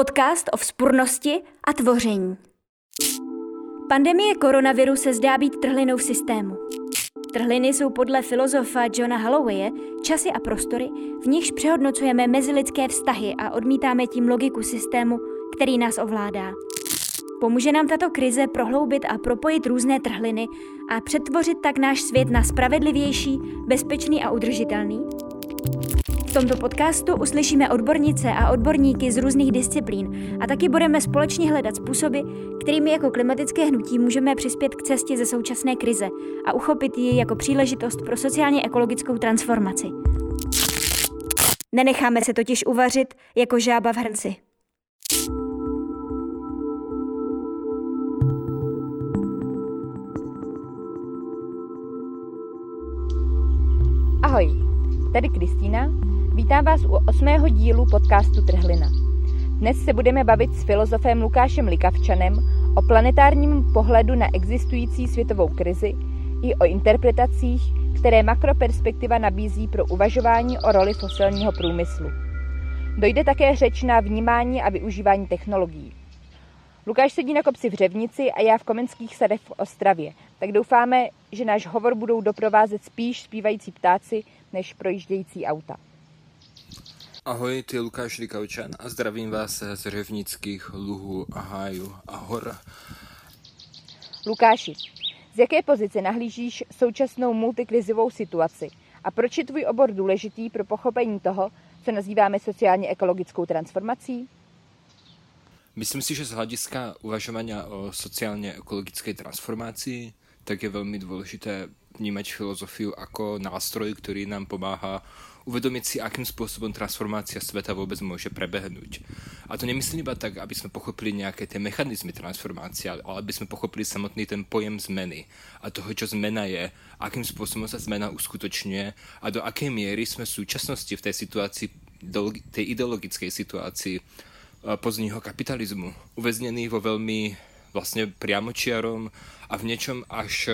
Podcast o vzpurnosti a tvoření. Pandemie koronaviru se zdá být trhlinou v systému. Trhliny jsou podle filozofa Johna Hallowaye časy a prostory, v nichž přehodnocujeme mezilidské vztahy a odmítáme tím logiku systému, který nás ovládá. Pomůže nám tato krize prohloubit a propojit různé trhliny a přetvořit tak náš svět na spravedlivější, bezpečný a udržitelný? V tomto podcastu uslyšíme odbornice a odborníky z různých disciplín a taky budeme společně hledat způsoby, kterými jako klimatické hnutí můžeme přispět k cestě ze současné krize a uchopit ji jako příležitost pro sociálně ekologickou transformaci. Nenecháme se totiž uvařit jako žába v hrnci. Ahoj, tady Kristýna. Vítám vás u osmého dílu podcastu Trhlina. Dnes se budeme bavit s filozofem Lukášem Likavčanem o planetárním pohledu na existující světovou krizi i o interpretacích, které makroperspektiva nabízí pro uvažování o roli fosilního průmyslu. Dojde také řeč na vnímání a využívání technologií. Lukáš sedí na kopci v Řevnici a já v Komenských sadech v Ostravě, tak doufáme, že náš hovor budou doprovázet spíš zpívající ptáci než projíždějící auta. Ahoj, ty Lukáš Likavčan a zdravím vás z řevnických luhů a hájů a hor. Lukáši, z jaké pozice nahlížíš současnou multikrizovou situaci a proč je tvůj obor důležitý pro pochopení toho, co nazýváme sociálně ekologickou transformací? Myslím si, že z hlediska uvažovania o sociálne ekologickej transformácii, tak je veľmi dôležité vnímať filozofiu ako nástroj, ktorý nám pomáha uvedomiť si, akým spôsobom transformácia sveta vôbec môže prebehnúť. A to nemyslím iba tak, aby sme pochopili nejaké tie mechanizmy transformácie, ale aby sme pochopili samotný ten pojem zmeny a toho, čo zmena je, akým spôsobom sa zmena uskutočňuje a do akej miery sme v súčasnosti v tej situácii, tej ideologickej situácii pozdního kapitalizmu, uväznený vo veľmi vlastne priamočiarom a v niečom až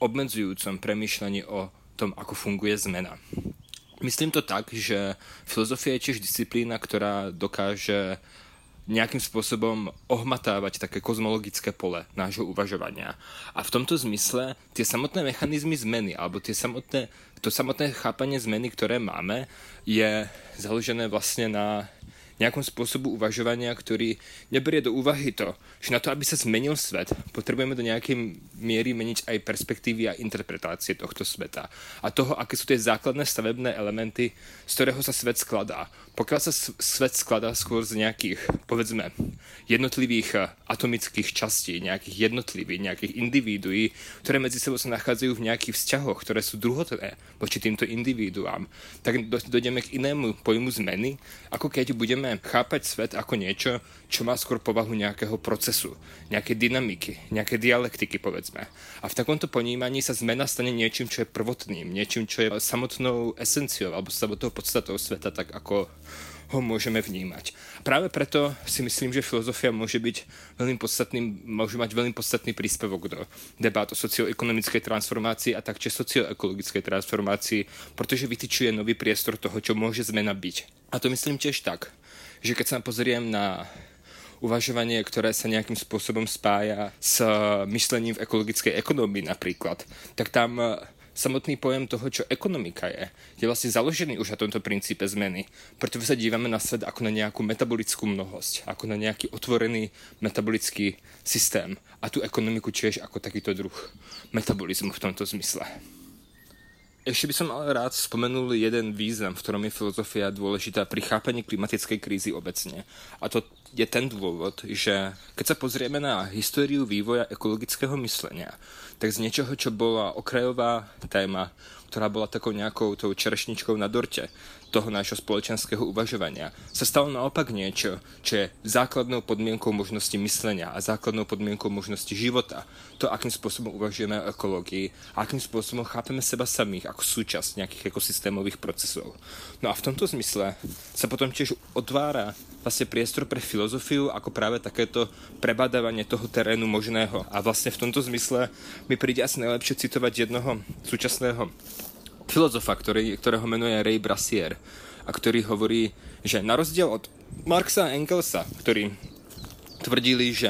obmedzujúcom premýšľaní o tom, ako funguje zmena. Myslím to tak, že filozofia je tiež disciplína, ktorá dokáže nejakým spôsobom ohmatávať také kozmologické pole nášho uvažovania. A v tomto zmysle tie samotné mechanizmy zmeny, alebo tie samotné, to samotné chápanie zmeny, ktoré máme, je založené vlastne na nejakom spôsobu uvažovania, ktorý neberie do úvahy to, že na to, aby sa zmenil svet, potrebujeme do nejakej miery meniť aj perspektívy a interpretácie tohto sveta. A toho, aké sú tie základné stavebné elementy, z ktorého sa svet skladá. Pokiaľ sa svet skladá skôr z nejakých, povedzme, jednotlivých eh, atomických častí, nejakých jednotlivých, nejakých individuí, ktoré medzi sebou sa nachádzajú v nejakých vzťahoch, ktoré sú druhotné voči týmto individuám, tak dojdeme k inému pojmu zmeny, ako keď budeme chápať svet ako niečo, čo má skôr povahu nejakého procesu, nejaké dynamiky, nejaké dialektiky, povedzme. A v takomto ponímaní sa zmena stane niečím, čo je prvotným, niečím, čo je samotnou esenciou alebo samotnou podstatou sveta, tak ako ho môžeme vnímať. Práve preto si myslím, že filozofia môže byť veľmi podstatný, môže mať veľmi podstatný príspevok do debát o socioekonomickej transformácii a taktiež socioekologickej transformácii, pretože vytyčuje nový priestor toho, čo môže zmena byť. A to myslím tiež tak, že keď sa pozriem na uvažovanie, ktoré sa nejakým spôsobom spája s myšlením v ekologickej ekonomii napríklad, tak tam e, samotný pojem toho, čo ekonomika je, je vlastne založený už na tomto princípe zmeny. Pretože sa dívame na svet ako na nejakú metabolickú mnohosť, ako na nejaký otvorený metabolický systém. A tú ekonomiku tiež ako takýto druh metabolizmu v tomto zmysle. Ešte by som ale rád spomenul jeden význam, v ktorom je filozofia dôležitá pri chápaní klimatickej krízy obecne. A to je ten dôvod, že keď sa pozrieme na históriu vývoja ekologického myslenia, tak z niečoho, čo bola okrajová téma, ktorá bola takou nejakou tou čerešničkou na dorte, toho nášho spoločenského uvažovania sa stalo naopak niečo, čo je základnou podmienkou možnosti myslenia a základnou podmienkou možnosti života. To, akým spôsobom uvažujeme o ekológii akým spôsobom chápeme seba samých ako súčasť nejakých ekosystémových procesov. No a v tomto zmysle sa potom tiež otvára vlastne priestor pre filozofiu ako práve takéto prebadávanie toho terénu možného. A vlastne v tomto zmysle mi príde asi najlepšie citovať jednoho súčasného filozofa, ktorý, ktorého menuje Ray Brassier a ktorý hovorí, že na rozdiel od Marxa a Engelsa, ktorí tvrdili, že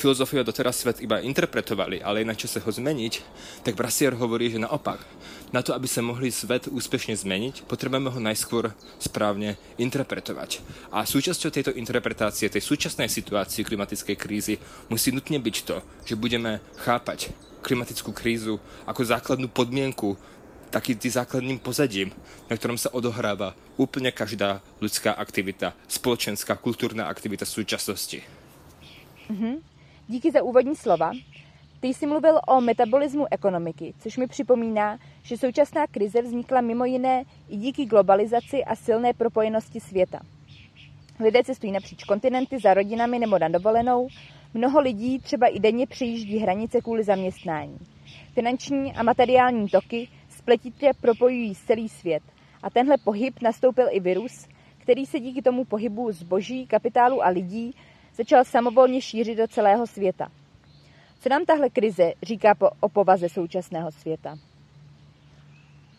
filozofia doteraz svet iba interpretovali, ale je na ho zmeniť, tak Brasier hovorí, že naopak, na to, aby sa mohli svet úspešne zmeniť, potrebujeme ho najskôr správne interpretovať. A súčasťou tejto interpretácie, tej súčasnej situácii klimatickej krízy musí nutne byť to, že budeme chápať klimatickú krízu ako základnú podmienku taký tým základným pozadím, na ktorom sa odohráva úplne každá ľudská aktivita, spoločenská, kultúrna aktivita súčasnosti. Mm-hmm. Díky za úvodní slova. Ty jsi mluvil o metabolismu ekonomiky, což mi připomíná, že současná krize vznikla mimo jiné i díky globalizaci a silné propojenosti světa. Lidé cestují napříč kontinenty za rodinami nebo na dovolenou, mnoho lidí třeba i denně přejíždí hranice kvůli zaměstnání. Finanční a materiální toky spletitě propojují celý svět a tenhle pohyb nastoupil i virus, který se díky tomu pohybu zboží, kapitálu a lidí začal samovolně šířit do celého světa. Co nám tahle krize říká po, o povaze současného světa?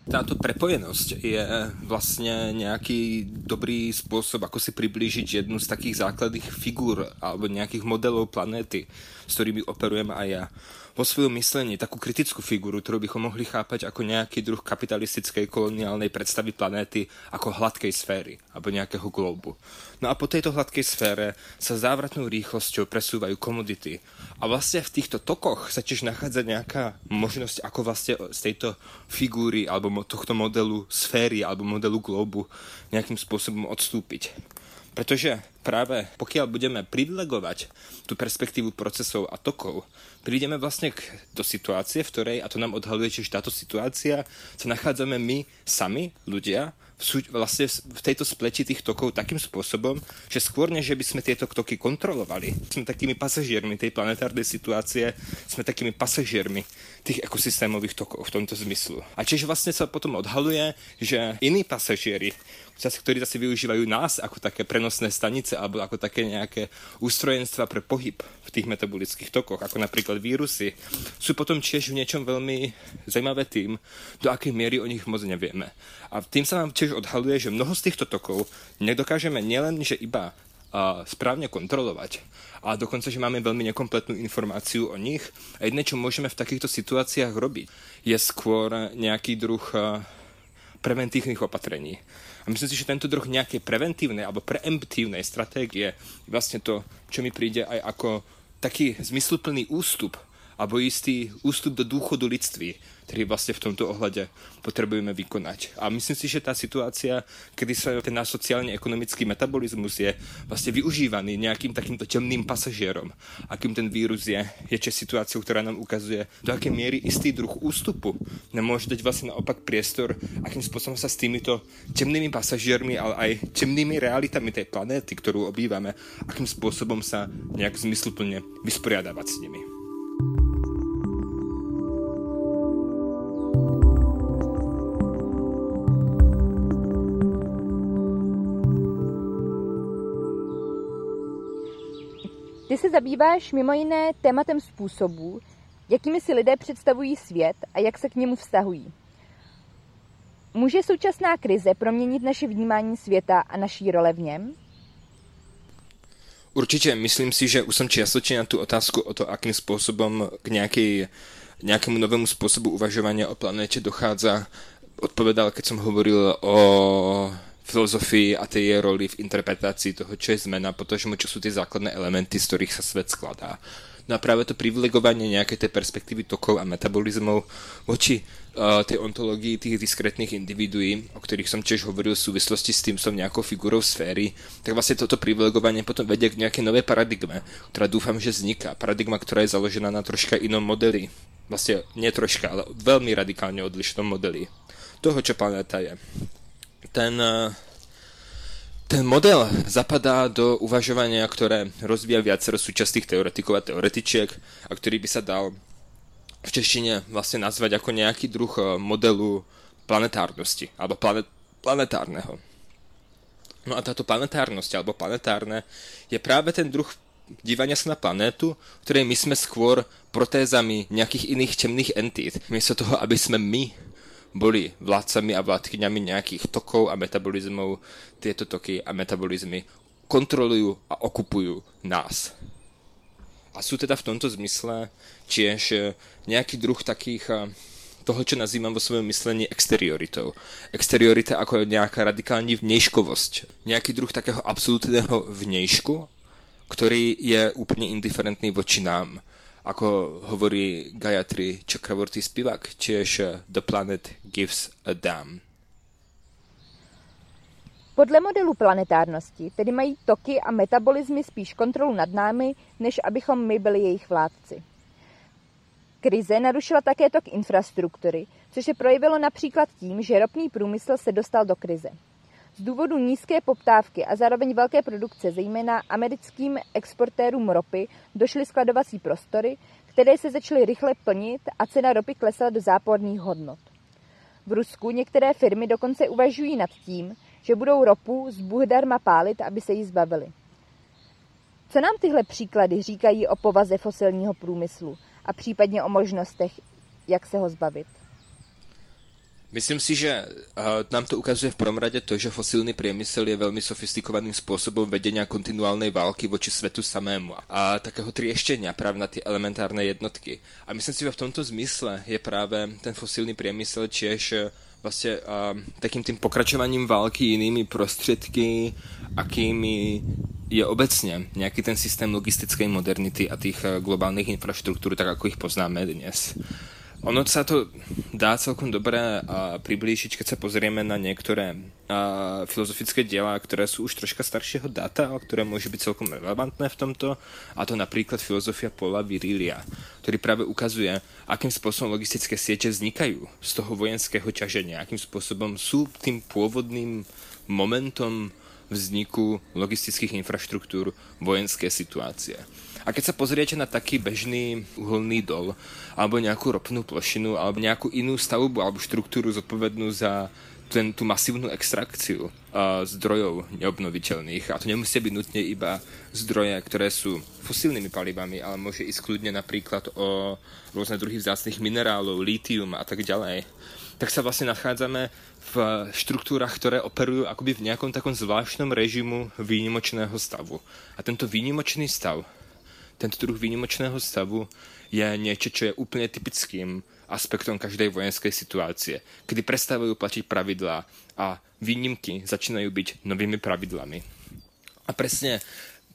Táto prepojenosť je vlastne nejaký dobrý spôsob, ako si priblížiť jednu z takých základných figúr alebo nejakých modelov planéty, s ktorými operujem aj ja vo svojom myslení takú kritickú figuru, ktorú bychom mohli chápať ako nejaký druh kapitalistickej koloniálnej predstavy planéty ako hladkej sféry alebo nejakého globu. No a po tejto hladkej sfére sa závratnou rýchlosťou presúvajú komodity. A vlastne v týchto tokoch sa tiež nachádza nejaká možnosť, ako vlastne z tejto figúry alebo tohto modelu sféry alebo modelu globu nejakým spôsobom odstúpiť. Pretože práve pokiaľ budeme privilegovať tú perspektívu procesov a tokov, prídeme vlastne k, do situácie, v ktorej, a to nám odhaluje, že táto situácia, sa nachádzame my sami, ľudia, sú vlastne v tejto spleti tých tokov takým spôsobom, že skôr než by sme tieto toky kontrolovali, sme takými pasažiermi tej planetárnej situácie, sme takými pasažiermi tých ekosystémových tokov v tomto zmyslu. A čiže vlastne sa potom odhaluje, že iní pasažieri, ktorí zase využívajú nás ako také prenosné stanice alebo ako také nejaké ústrojenstva pre pohyb v tých metabolických tokoch, ako napríklad vírusy, sú potom tiež v niečom veľmi zaujímavé tým, do akej miery o nich moc nevieme. A tým sa nám tiež odhaluje, že mnoho z týchto tokov nedokážeme nielen, že iba a správne kontrolovať. A dokonca, že máme veľmi nekompletnú informáciu o nich. A jedné, čo môžeme v takýchto situáciách robiť, je skôr nejaký druh preventívnych opatrení. A myslím si, že tento druh nejakej preventívnej alebo preemptívnej stratégie je vlastne to, čo mi príde aj ako taký zmysluplný ústup alebo istý ústup do dôchodu lidství, ktorý vlastne v tomto ohľade potrebujeme vykonať. A myslím si, že tá situácia, kedy sa ten náš sociálne-ekonomický metabolizmus je vlastne využívaný nejakým takýmto temným pasažierom, akým ten vírus je, je či situáciou, ktorá nám ukazuje, do akej miery istý druh ústupu nám môže dať vlastne naopak priestor, akým spôsobom sa s týmito temnými pasažiermi, ale aj temnými realitami tej planéty, ktorú obývame, akým spôsobom sa nejak zmysluplne vysporiadavať s nimi. Ty se zabýváš mimo jiné tématem způsobů, jakými si lidé představují svět a jak se k němu vztahují. Může současná krize proměnit naše vnímání světa a naší role v něm? Určite, myslím si, že už som čiastočne na tú otázku o to, akým spôsobom k nejakej, nejakému novému spôsobu uvažovania o planéte dochádza, odpovedal, keď som hovoril o filozofii a tej jej roli v interpretácii toho, čo je zmena, protože čo sú tie základné elementy, z ktorých sa svet skladá. No a práve to privilegovanie nejakej tej perspektívy tokov a metabolizmov voči tej ontológii tých diskrétnych individuí, o ktorých som tiež hovoril v súvislosti s tým som nejakou figurou sféry, tak vlastne toto privilegovanie potom vedie k nejakej novej paradigme, ktorá dúfam, že vzniká. Paradigma, ktorá je založená na troška inom modeli. Vlastne nie troška, ale veľmi radikálne odlišnom modeli toho, čo planéta je ten, eh, ten model zapadá do uvažovania, ktoré rozvíja viacero súčasných teoretikov a teoretičiek a ktorý by sa dal v češtine vlastne nazvať ako nejaký druh eh, modelu planetárnosti alebo planet, planetárneho. No a táto planetárnosť alebo planetárne je práve ten druh dívania sa na planétu, ktorej my sme skôr protézami nejakých iných temných entít. Miesto toho, aby sme my boli vládcami a vládkyňami nejakých tokov a metabolizmov, tieto toky a metabolizmy kontrolujú a okupujú nás. A sú teda v tomto zmysle tiež e, nejaký druh takých e, toho, čo nazývam vo svojom myslení exterioritou. Exteriorita ako nejaká radikální vnějškovosť. Nejaký druh takého absolútneho vnějšku, ktorý je úplne indiferentný voči nám ako hovorí Gayatri Chakravorty spivak, tiež The Planet Gives a Damn. Podle modelu planetárnosti tedy mají toky a metabolismy spíš kontrolu nad námi, než abychom my byli jejich vládci. Krize narušila také tok infrastruktury, což se projevilo například tím, že ropný průmysl se dostal do krize. Z důvodu nízké poptávky a zároveň velké produkce, zejména americkým exportérům ropy, došly skladovací prostory, které se začaly rychle plnit a cena ropy klesla do záporných hodnot. V Rusku některé firmy dokonce uvažují nad tím, že budou ropu z Bůh pálit, aby se jí zbavili. Co nám tyhle příklady říkají o povaze fosilního průmyslu a případně o možnostech, jak se ho zbavit? Myslím si, že nám to ukazuje v prvom rade to, že fosílny priemysel je veľmi sofistikovaným spôsobom vedenia kontinuálnej války voči svetu samému a takého trieštenia práve na tie elementárne jednotky. A myslím si, že v tomto zmysle je práve ten fosílny priemysel tiež e, vlastne uh, takým tým pokračovaním války inými prostriedky, akými je obecne nejaký ten systém logistickej modernity a tých e, globálnych infraštruktúr, tak ako ich poznáme dnes. Ono sa to dá celkom dobre priblížiť, keď sa pozrieme na niektoré filozofické diela, ktoré sú už troška staršieho data, ale ktoré môžu byť celkom relevantné v tomto. A to napríklad filozofia Paula Virilia, ktorý práve ukazuje, akým spôsobom logistické siete vznikajú z toho vojenského ťaženia, akým spôsobom sú tým pôvodným momentom vzniku logistických infraštruktúr vojenské situácie. A keď sa pozriete na taký bežný uholný dol, alebo nejakú ropnú plošinu, alebo nejakú inú stavbu alebo štruktúru zodpovednú za ten, tú masívnu extrakciu uh, zdrojov neobnoviteľných. A to nemusí byť nutne iba zdroje, ktoré sú fosílnymi palivami, ale môže ísť kľudne napríklad o rôzne druhy vzácných minerálov, lítium a tak ďalej. Tak sa vlastne nachádzame v štruktúrach, ktoré operujú akoby v nejakom takom zvláštnom režimu výnimočného stavu. A tento výnimočný stav tento druh výnimočného stavu je niečo, čo je úplne typickým aspektom každej vojenskej situácie, kedy prestávajú platiť pravidlá a výnimky začínajú byť novými pravidlami. A presne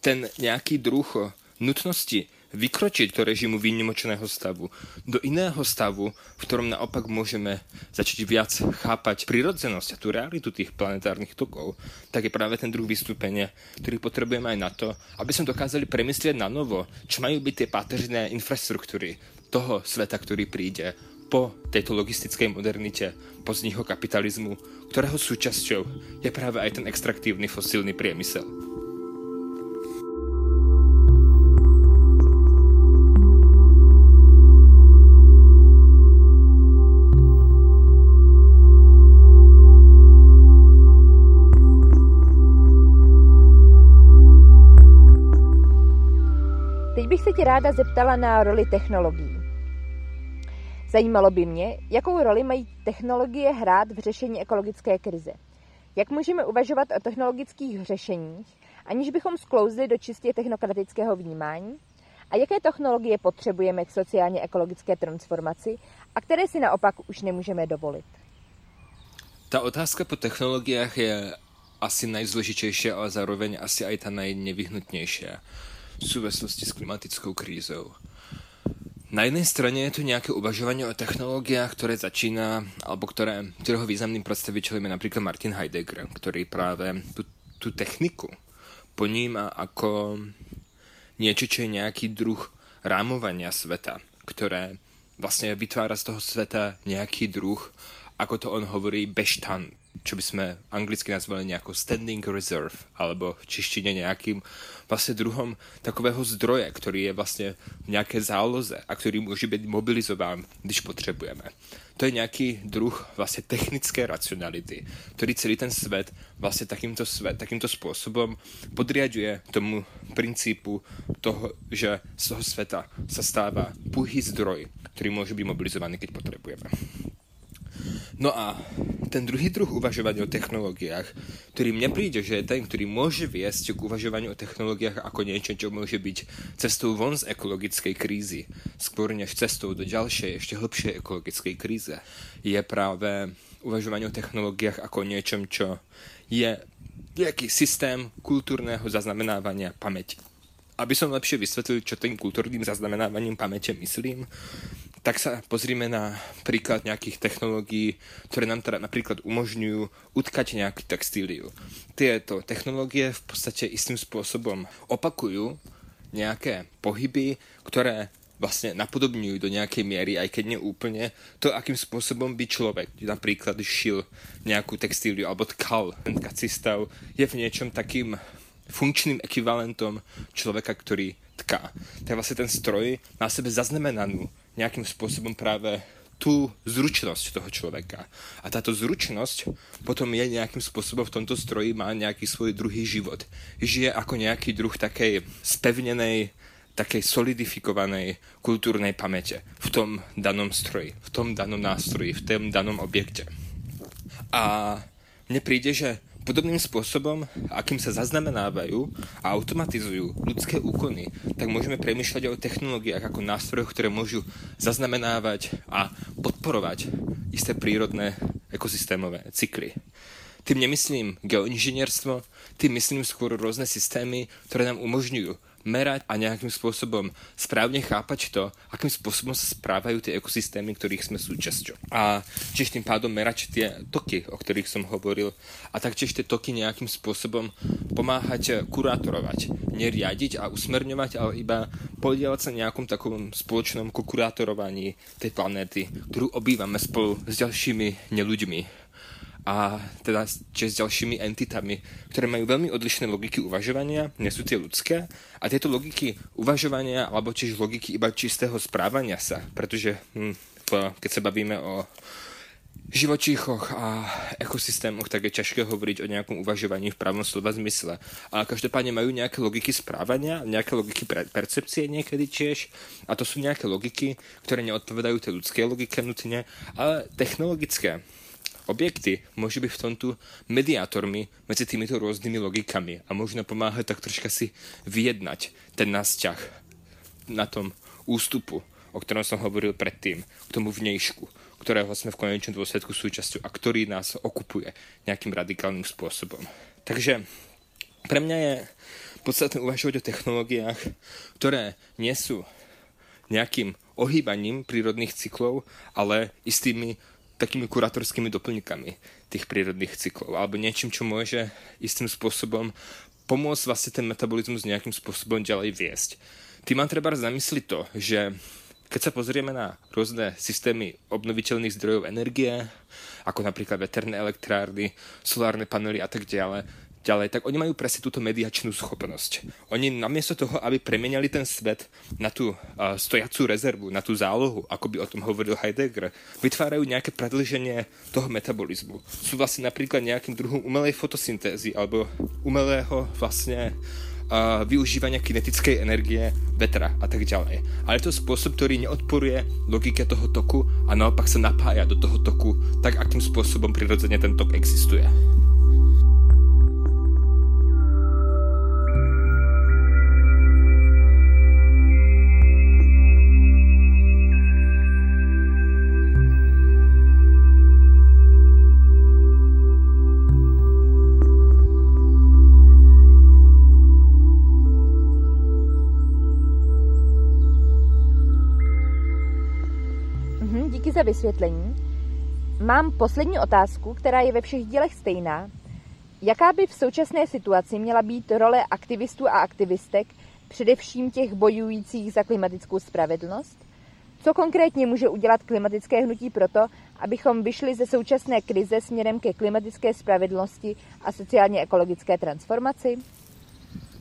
ten nejaký druh nutnosti vykročiť do režimu výnimočného stavu do iného stavu, v ktorom naopak môžeme začať viac chápať prirodzenosť a tú realitu tých planetárnych tokov, tak je práve ten druh vystúpenia, ktorý potrebujeme aj na to, aby sme dokázali premyslieť na novo, čo majú byť tie páteřné infraštruktúry toho sveta, ktorý príde po tejto logistickej modernite, po vzniku kapitalizmu, ktorého súčasťou je práve aj ten extraktívny fosílny priemysel. Se tě ráda zeptala na roli technologií. Zajímalo by mě, jakou roli mají technologie hrát v řešení ekologické krize. Jak můžeme uvažovat o technologických řešeních, aniž bychom sklouzli do čistě technokratického vnímání? A jaké technologie potřebujeme k sociálně ekologické transformaci a které si naopak už nemůžeme dovolit? Ta otázka po technologiách je asi najzložitejšia, ale zároveň asi aj tá najnevyhnutnejšia v súvislosti s klimatickou krízou. Na jednej strane je tu nejaké uvažovanie o technológiách, ktoré začína, alebo ktoré, ktorého významným predstaviteľom je napríklad Martin Heidegger, ktorý práve tú, tú techniku poníma ako niečo, čo je nejaký druh rámovania sveta, ktoré vlastne vytvára z toho sveta nejaký druh, ako to on hovorí, beštan, čo by sme anglicky nazvali nejako standing reserve, alebo v čištine nejakým vlastne druhom takového zdroje, ktorý je vlastne v nejaké záloze a ktorý môže byť mobilizován, když potrebujeme. To je nejaký druh vlastne technické racionality, ktorý celý ten svet vlastne takýmto, svet, takýmto spôsobom podriaduje tomu princípu toho, že z toho sveta sa stáva puhý zdroj, ktorý môže byť mobilizovaný, keď potrebujeme. No a ten druhý druh uvažovania o technológiách, ktorý mne príde, že je ten, ktorý môže viesť k uvažovaniu o technológiách ako niečo, čo môže byť cestou von z ekologickej krízy, skôr než cestou do ďalšej, ešte hlbšej ekologickej kríze, je práve uvažovanie o technológiách ako niečom, čo je nejaký systém kultúrneho zaznamenávania pamäti. Aby som lepšie vysvetlil, čo tým kultúrnym zaznamenávaním pamäte myslím, tak sa pozrime na príklad nejakých technológií, ktoré nám teda napríklad umožňujú utkať nejakú textíliu. Tieto technológie v podstate istým spôsobom opakujú nejaké pohyby, ktoré vlastne napodobňujú do nejakej miery, aj keď nie úplne, to, akým spôsobom by človek napríklad šil nejakú textíliu alebo tkal. Ten tkací stav je v niečom takým funkčným ekvivalentom človeka, ktorý tká. Tak vlastne ten stroj má sebe zaznamenanú nejakým spôsobom práve tú zručnosť toho človeka. A táto zručnosť potom je nejakým spôsobom v tomto stroji má nejaký svoj druhý život. Žije ako nejaký druh takej spevnenej, takej solidifikovanej kultúrnej pamäte v tom danom stroji, v tom danom nástroji, v tom danom objekte. A mne príde, že Podobným spôsobom, akým sa zaznamenávajú a automatizujú ľudské úkony, tak môžeme premýšľať o technológiách ako nástrojoch, ktoré môžu zaznamenávať a podporovať isté prírodné ekosystémové cykly. Tým nemyslím geoinžinierstvo, tým myslím skôr rôzne systémy, ktoré nám umožňujú merať a nejakým spôsobom správne chápať to, akým spôsobom sa správajú tie ekosystémy, ktorých sme súčasťou. A tiež tým pádom merať tie toky, o ktorých som hovoril, a taktiež tie toky nejakým spôsobom pomáhať kurátorovať, neriadiť a usmerňovať, ale iba podielať sa nejakom takom spoločnom kurátorovaní tej planéty, ktorú obývame spolu s ďalšími neľuďmi a teda s ďalšími entitami, ktoré majú veľmi odlišné logiky uvažovania, nie sú tie ľudské, a tieto logiky uvažovania, alebo tiež logiky iba čistého správania sa, pretože hm, keď sa bavíme o živočíchoch a ekosystémoch, tak je ťažké hovoriť o nejakom uvažovaní v pravom slova zmysle. Ale každopádne majú nejaké logiky správania, nejaké logiky per- percepcie niekedy tiež. A to sú nejaké logiky, ktoré neodpovedajú tej ľudskej logike nutne, ale technologické objekty môžu byť v tomto mediátormi medzi týmito rôznymi logikami a možno pomáhať tak troška si vyjednať ten nás ťah na tom ústupu, o ktorom som hovoril predtým, k tomu vnejšku, ktorého sme v konečnom dôsledku súčasťou a ktorý nás okupuje nejakým radikálnym spôsobom. Takže pre mňa je podstatné uvažovať o technológiách, ktoré nie sú nejakým ohýbaním prírodných cyklov, ale istými takými kurátorskými doplňkami tých prírodných cyklov alebo niečím, čo môže istým spôsobom pomôcť vlastne ten metabolizmus nejakým spôsobom ďalej viesť. Tým mám treba zamysliť to, že keď sa pozrieme na rôzne systémy obnoviteľných zdrojov energie, ako napríklad veterné elektrárny, solárne panely a tak ďalej, ďalej, tak oni majú presne túto mediačnú schopnosť. Oni namiesto toho, aby premenali ten svet na tú uh, stojacú rezervu, na tú zálohu, ako by o tom hovoril Heidegger, vytvárajú nejaké predlženie toho metabolizmu. Sú vlastne napríklad nejakým druhom umelej fotosyntézy alebo umelého vlastne uh, využívania kinetickej energie vetra a tak ďalej. Ale je to spôsob, ktorý neodporuje logike toho toku a naopak sa napája do toho toku tak, akým spôsobom prirodzene ten tok existuje. Vysvětlení. Mám poslední otázku, která je ve všech dílech stejná. Jaká by v současné situaci měla být role aktivistů a aktivistek, především těch bojujících za klimatickou spravedlnost? Co konkrétně může udělat klimatické hnutí proto, abychom vyšli ze současné krize směrem ke klimatické spravedlnosti a sociálně ekologické transformaci?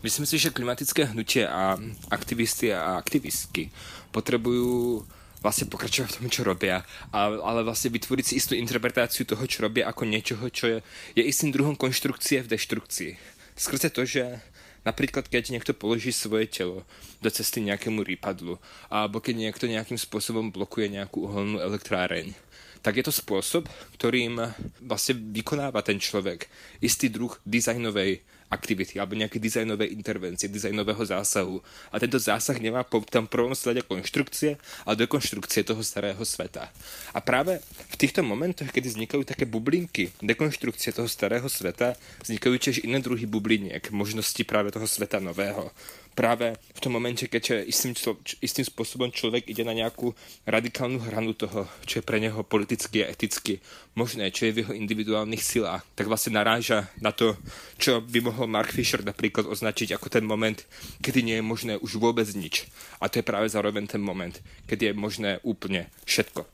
Myslím si, že klimatické hnutí a aktivisty a aktivistky potrebujú vlastne pokračovať v tom, čo robia, ale, ale vlastne vytvoriť si istú interpretáciu toho, čo robia ako niečoho, čo je, je istým druhom konštrukcie v deštrukcii. Skrze to, že Napríklad, keď niekto položí svoje telo do cesty nejakému rýpadlu, alebo keď niekto nejakým spôsobom blokuje nejakú uholnú elektráreň, tak je to spôsob, ktorým vlastne vykonáva ten človek istý druh dizajnovej aktivity alebo nejaké dizajnové intervencie, dizajnového zásahu. A tento zásah nemá po tom prvom slede konštrukcie, ale dekonštrukcie toho starého sveta. A práve v týchto momentoch, kedy vznikajú také bublinky dekonštrukcie toho starého sveta, vznikajú tiež iné druhy bubliniek, možnosti práve toho sveta nového práve v tom momente, keď istým, člo, istým spôsobom človek ide na nejakú radikálnu hranu toho, čo je pre neho politicky a eticky možné, čo je v jeho individuálnych silách, tak vlastne naráža na to, čo by mohol Mark Fisher napríklad označiť ako ten moment, kedy nie je možné už vôbec nič. A to je práve zároveň ten moment, kedy je možné úplne všetko.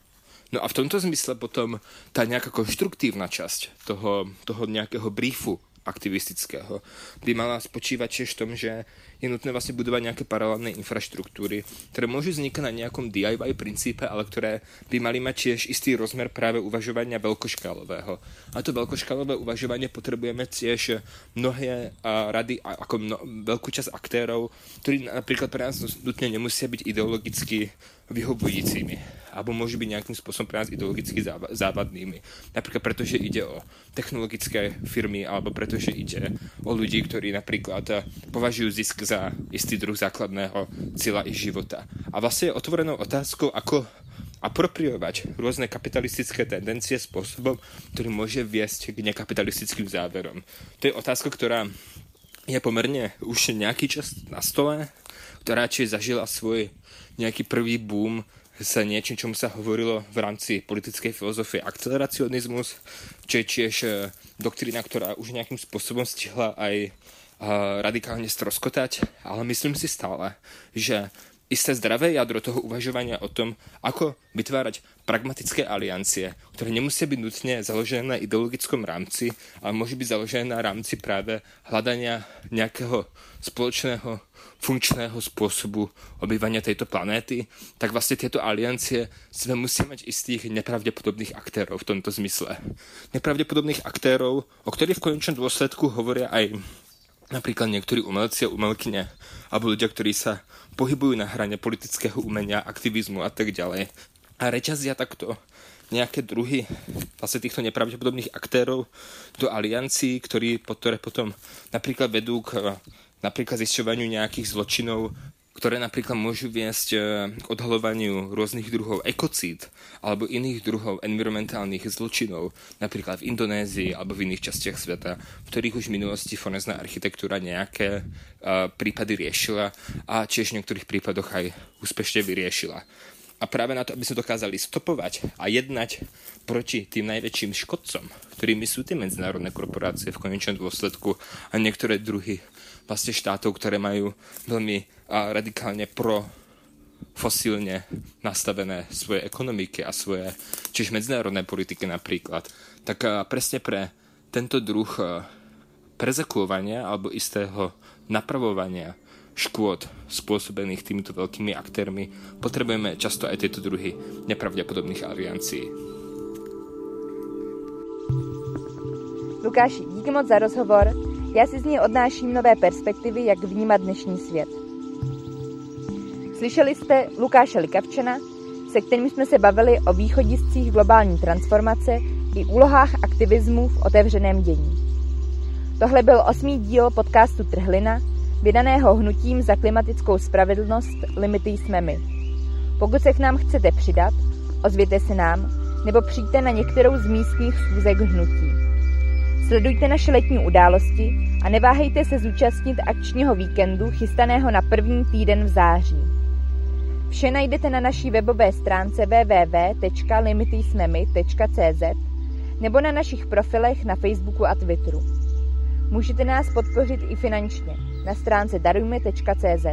No a v tomto zmysle potom tá nejaká konštruktívna časť toho, toho nejakého briefu aktivistického by mala spočívať tiež v tom, že je nutné vlastne budovať nejaké paralelné infraštruktúry, ktoré môžu vznikať na nejakom DIY princípe, ale ktoré by mali mať tiež istý rozmer práve uvažovania veľkoškálového. A to veľkoškálové uvažovanie potrebujeme tiež mnohé rady, ako mno, veľkú časť aktérov, ktorí napríklad pre nás nutne nemusia byť ideologicky vyhovujúcimi alebo môžu byť nejakým spôsobom pre nás ideologicky závadnými. Napríklad preto, že ide o technologické firmy alebo pretože ide o ľudí, ktorí napríklad považujú zisk za istý druh základného cieľa ich života. A vlastne je otvorenou otázkou, ako apropriovať rôzne kapitalistické tendencie spôsobom, ktorý môže viesť k nekapitalistickým záverom. To je otázka, ktorá je pomerne už nejaký čas na stole, ktorá či zažila svoj nejaký prvý boom sa niečím, čomu sa hovorilo v rámci politickej filozofie akceleracionizmus, čo je tiež e, doktrína, ktorá už nejakým spôsobom stihla aj radikálne stroskotať, ale myslím si stále, že isté zdravé jadro toho uvažovania o tom, ako vytvárať pragmatické aliancie, ktoré nemusia byť nutne založené na ideologickom rámci, ale môže byť založené na rámci práve hľadania nejakého spoločného funkčného spôsobu obývania tejto planéty, tak vlastne tieto aliancie sme musí mať istých nepravdepodobných aktérov v tomto zmysle. Nepravdepodobných aktérov, o ktorých v konečnom dôsledku hovoria aj napríklad niektorí umelci a umelkyne alebo ľudia, ktorí sa pohybujú na hrane politického umenia, aktivizmu a tak ďalej. A reťazia takto nejaké druhy vlastne týchto nepravdepodobných aktérov do aliancií, ktorí, ktoré potom napríklad vedú k napríklad zisťovaniu nejakých zločinov, ktoré napríklad môžu viesť e, k odhalovaniu rôznych druhov ekocíd alebo iných druhov environmentálnych zločinov, napríklad v Indonézii alebo v iných častiach sveta, v ktorých už v minulosti forenzná architektúra nejaké uh, prípady riešila a tiež v niektorých prípadoch aj úspešne vyriešila. A práve na to, aby sme dokázali stopovať a jednať proti tým najväčším škodcom, ktorými sú tie medzinárodné korporácie v konečnom dôsledku a niektoré druhy vlastne štátov, ktoré majú veľmi a, radikálne pro fosílne nastavené svoje ekonomiky a svoje, čiž medzinárodné politiky napríklad, tak a, presne pre tento druh a, prezekuovania alebo istého napravovania škôd spôsobených týmito veľkými aktérmi, potrebujeme často aj tieto druhy nepravdepodobných aliancií. Lukáši, díky moc za rozhovor. Já si z něj odnáším nové perspektivy, jak vnímat dnešní svět. Slyšeli jste Lukáše Likavčana, se kterým jsme se bavili o východiscích globální transformace i úlohách aktivismu v otevřeném dění. Tohle byl osmý díl podcastu Trhlina, vydaného hnutím za klimatickou spravedlnost Limity jsme my. Pokud se k nám chcete přidat, ozvěte se nám nebo přijďte na některou z místních schůzek hnutí. Sledujte naše letní události a neváhejte se zúčastnit akčního víkendu chystaného na první týden v září. Vše najdete na naší webové stránce www.limitysmemy.cz nebo na našich profilech na Facebooku a Twitteru. Můžete nás podpořit i finančně na stránce darujme.cz.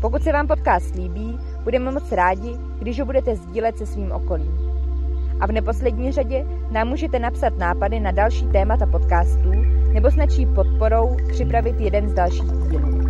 Pokud se vám podcast líbí, budeme moc rádi, když ho budete sdílet se svým okolím. A v neposlední řadě nám můžete napsat nápady na další témata podcastů nebo s naší podporou připravit jeden z dalších dílů.